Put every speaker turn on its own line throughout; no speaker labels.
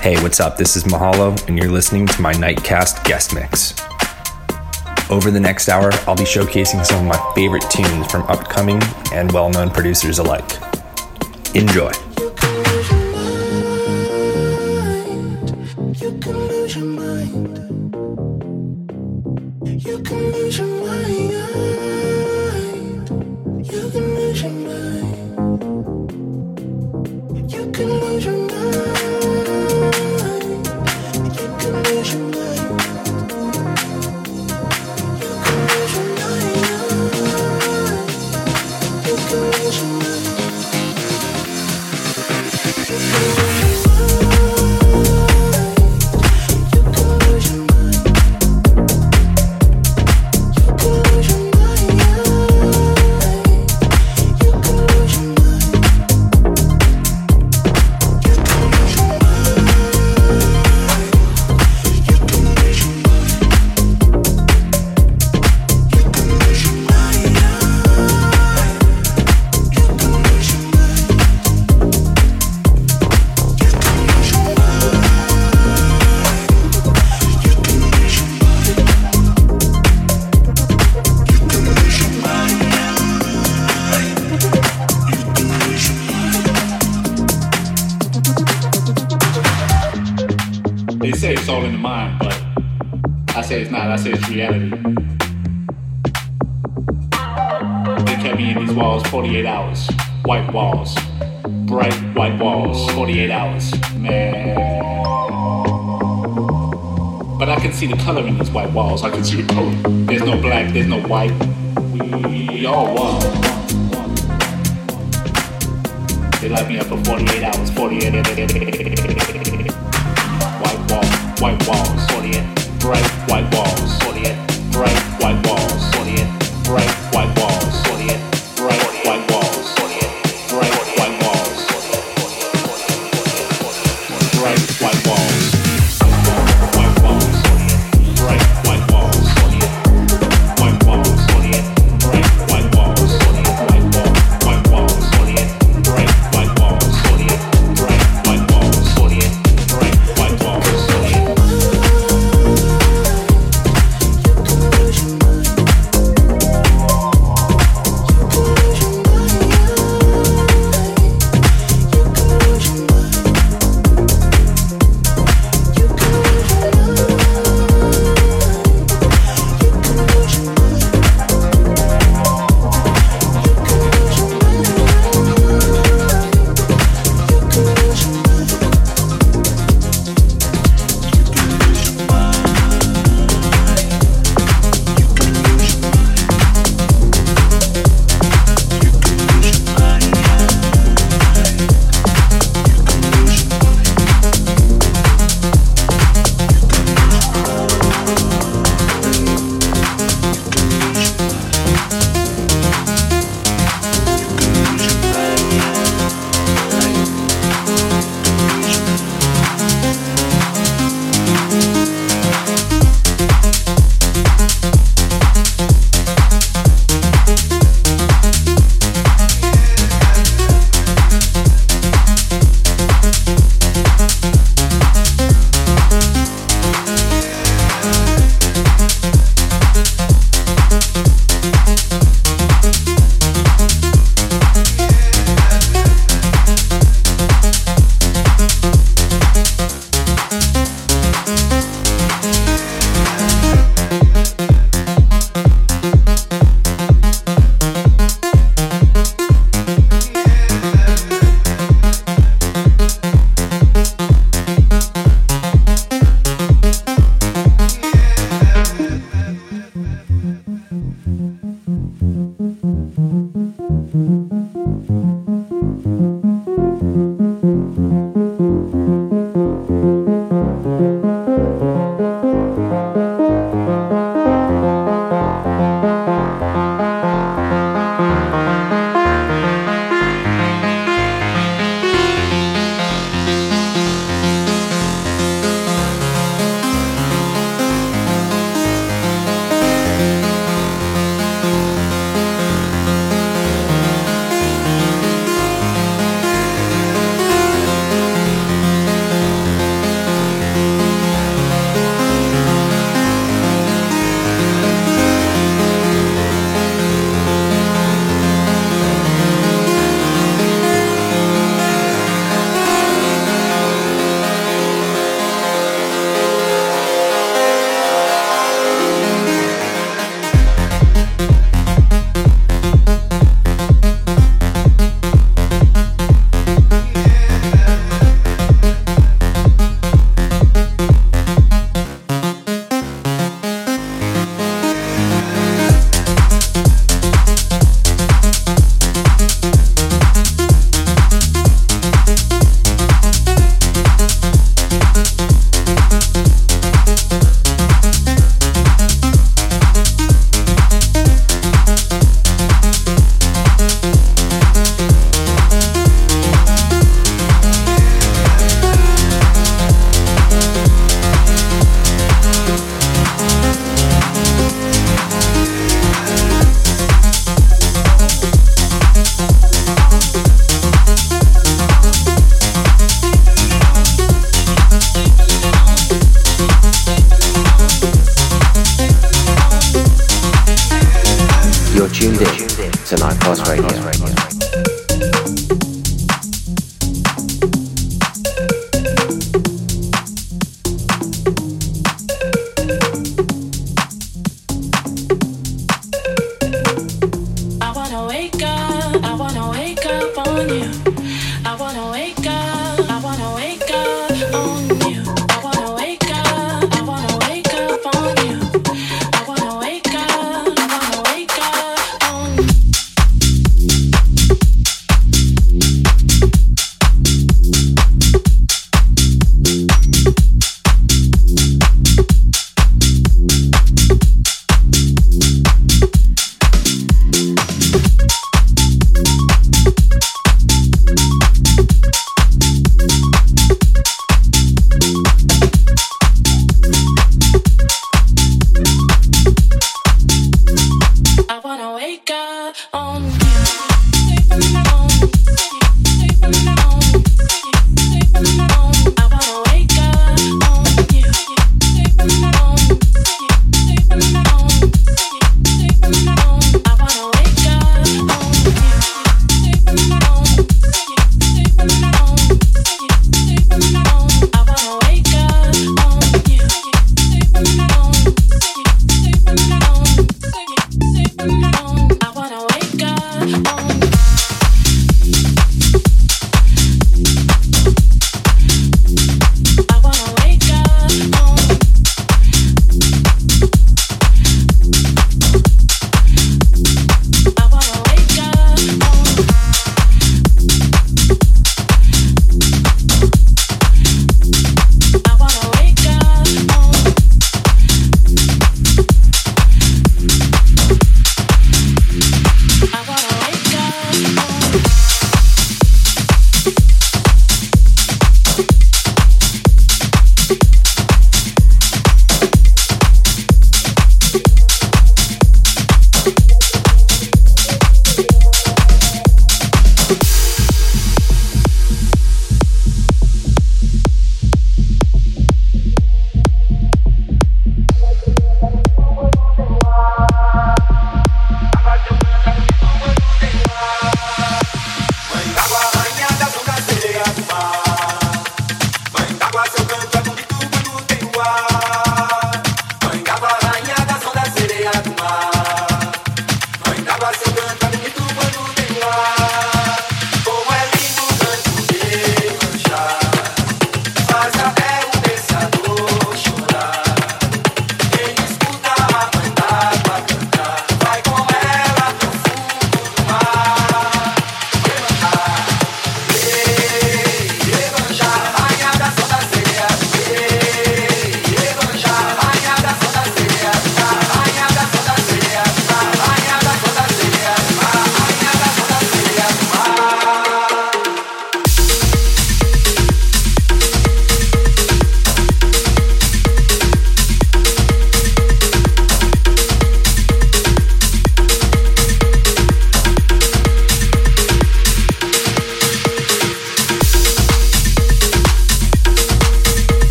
Hey, what's up? This is Mahalo, and you're listening to my Nightcast guest mix. Over the next hour, I'll be showcasing some of my favorite tunes from upcoming and well known producers alike. Enjoy.
See the color in these white walls. I can see the color. There's no black, there's no white. We all one. They light me up for 48 hours, 48. White walls, white walls, 48. Bright white walls, 48.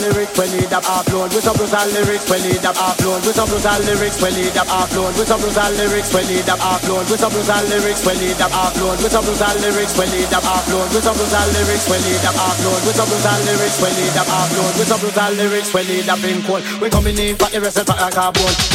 Lyrics when need up upload with some brutal lyrics when need up upload with some brutal lyrics when need up upload with some brutal lyrics when need up upload with some brutal lyrics when need up upload with some brutal lyrics when need up upload with some brutal lyrics when need up upload with some brutal lyrics when need up upload with some brutal lyrics when need up in cold. We coming in for the rest of the carbon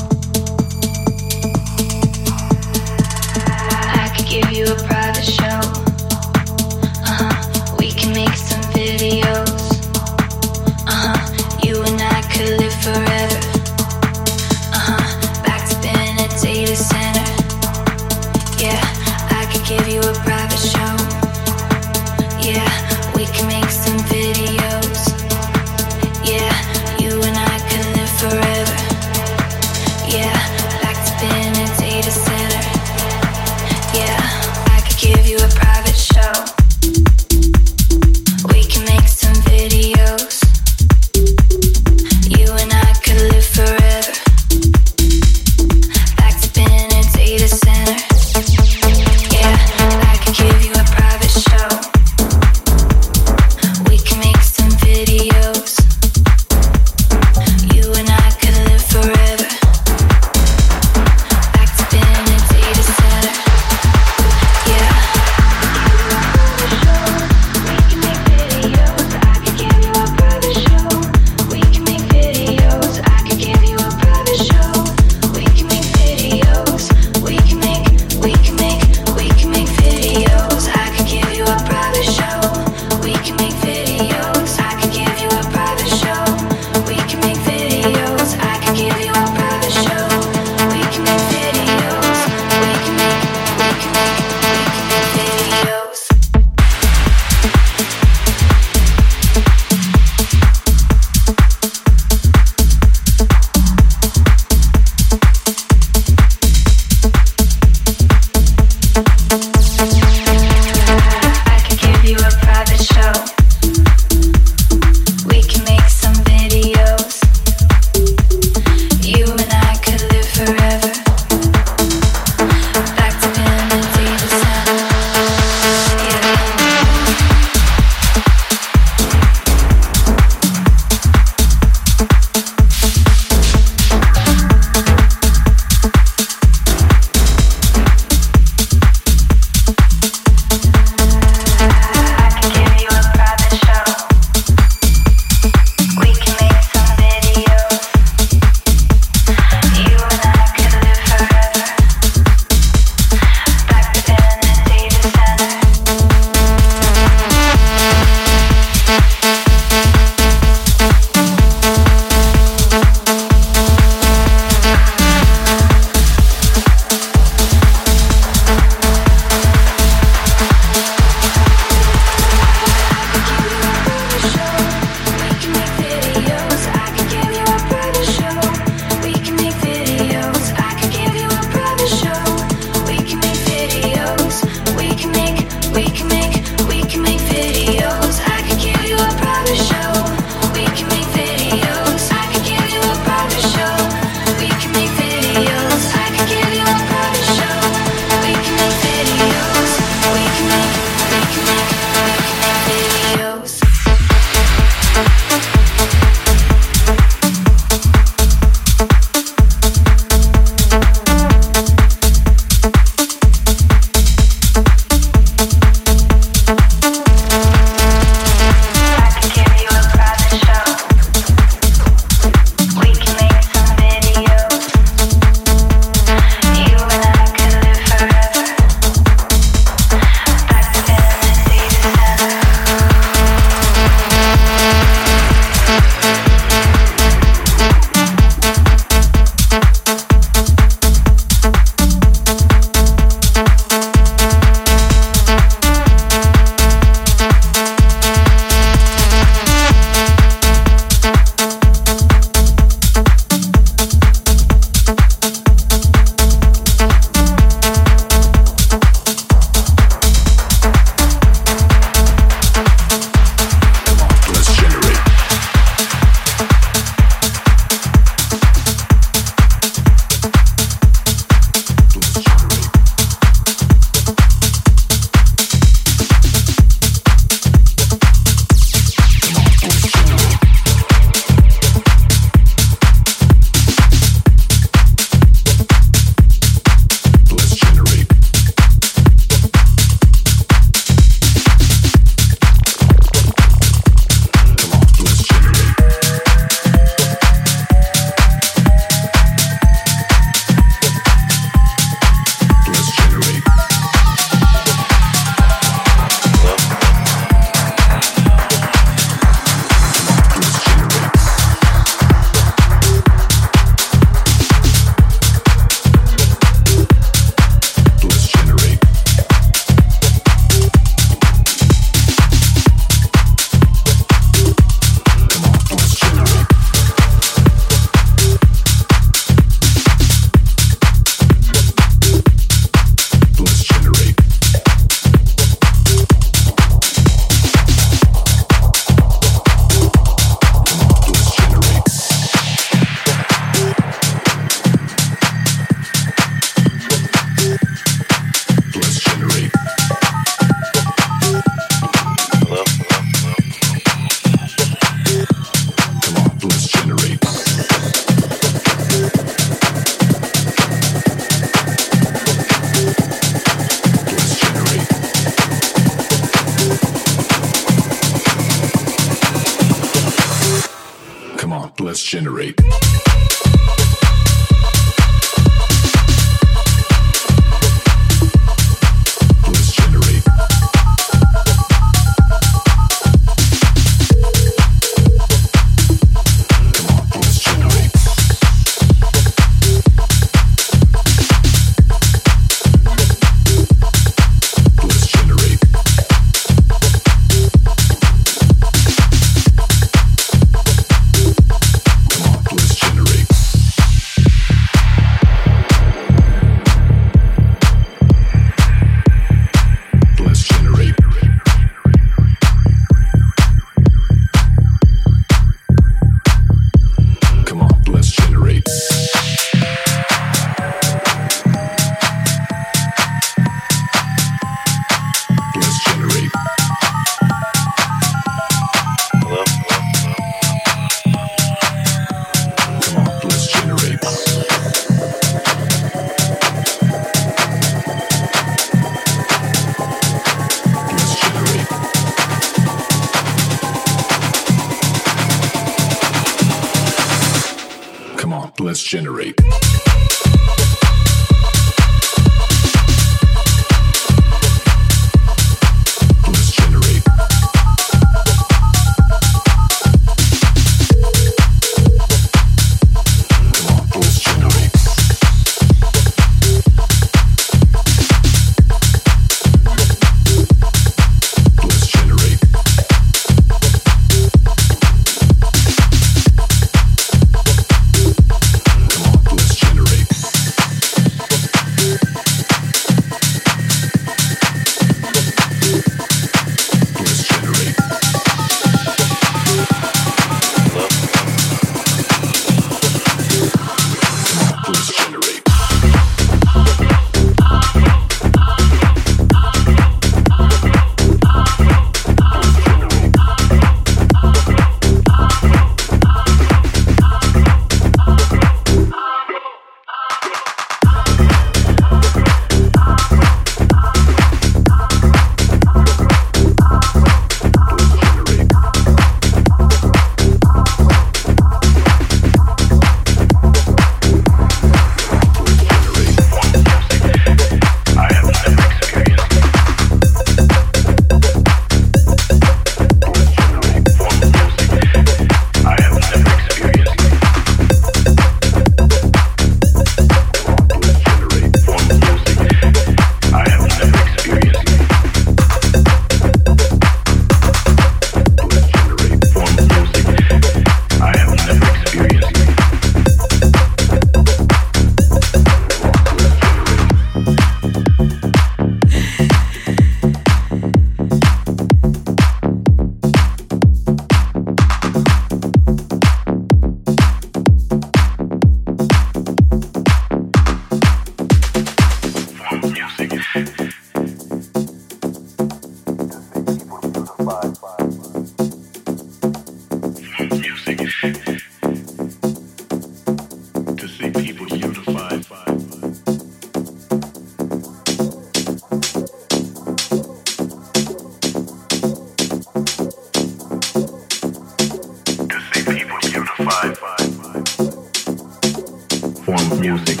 music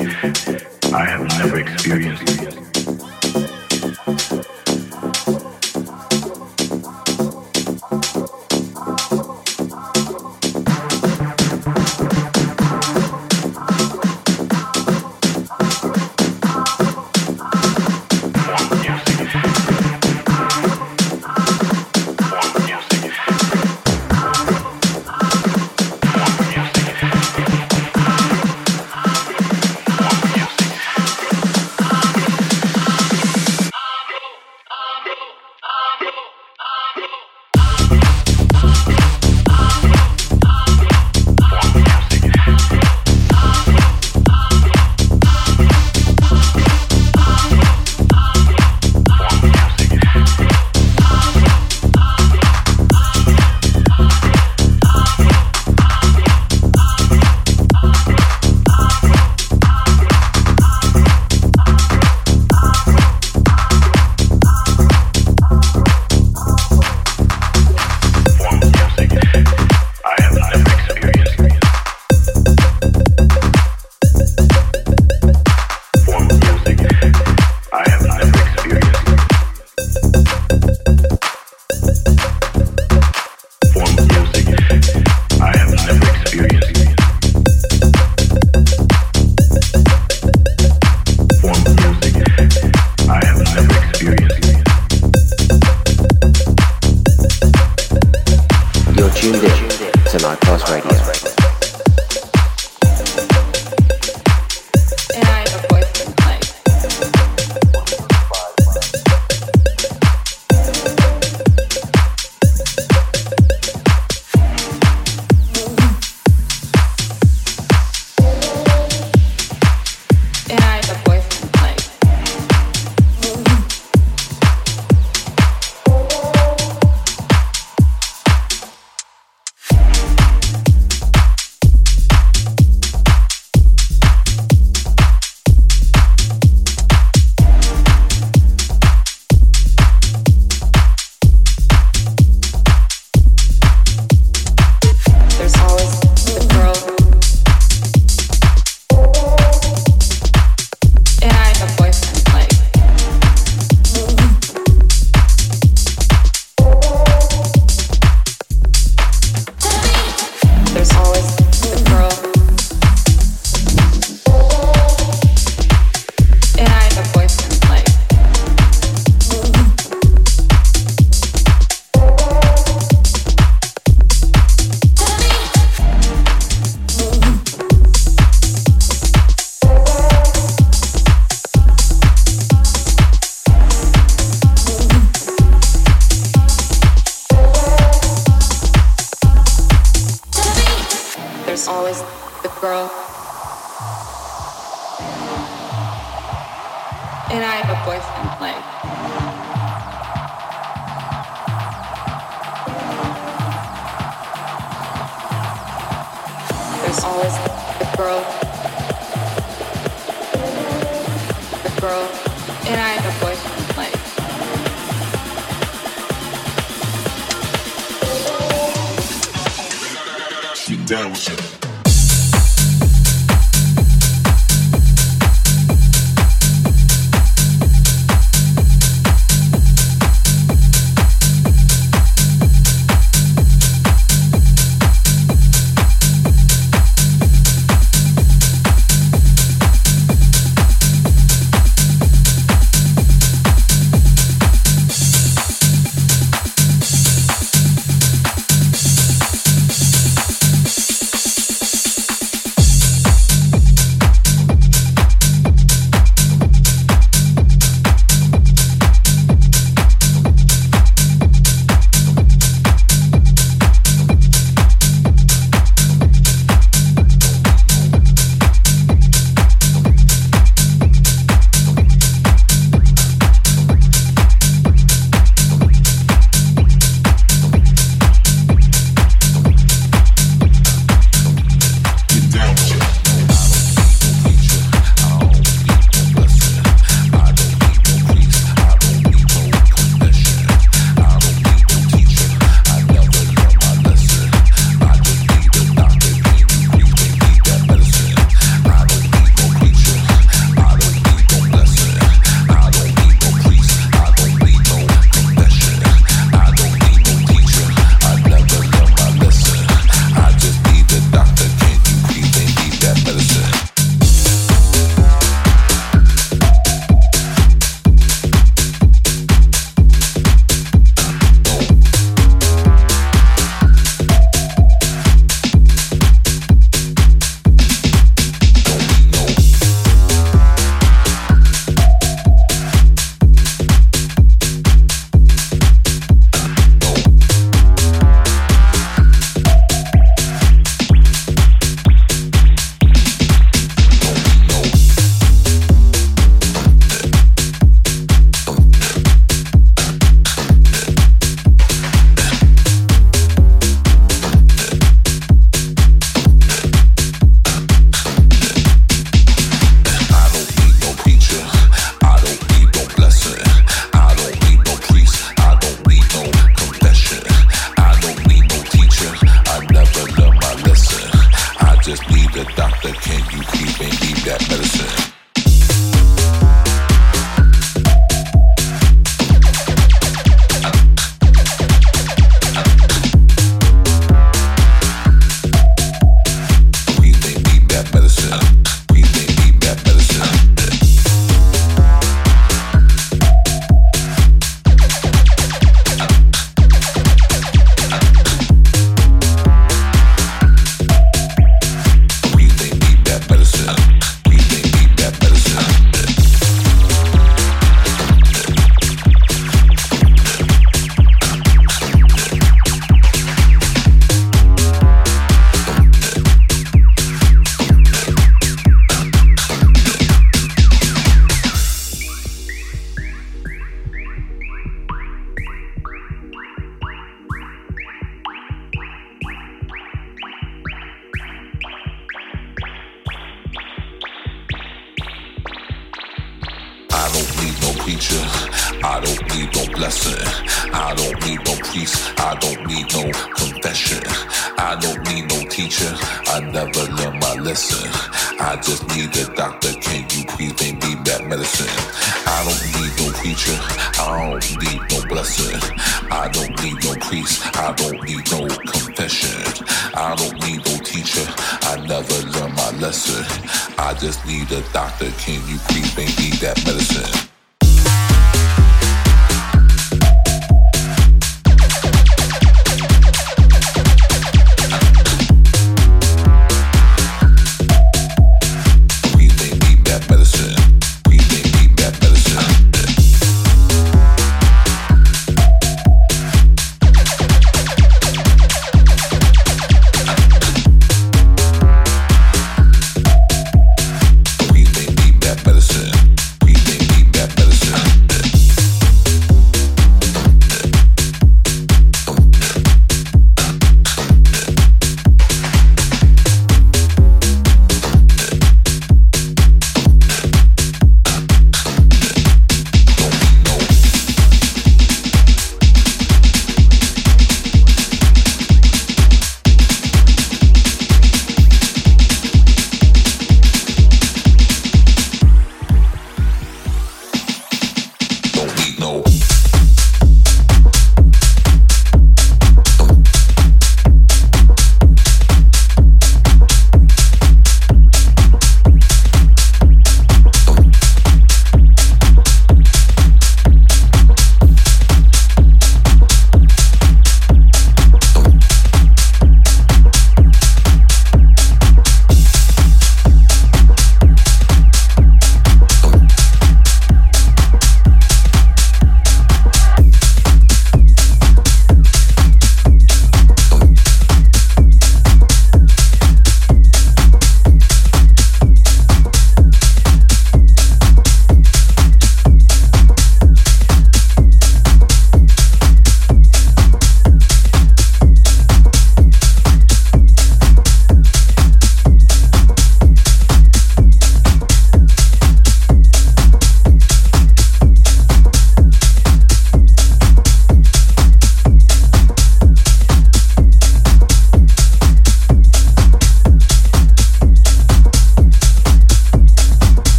I have never experienced
was the girl, the girl, and I had a boyfriend. Like,
she down with you.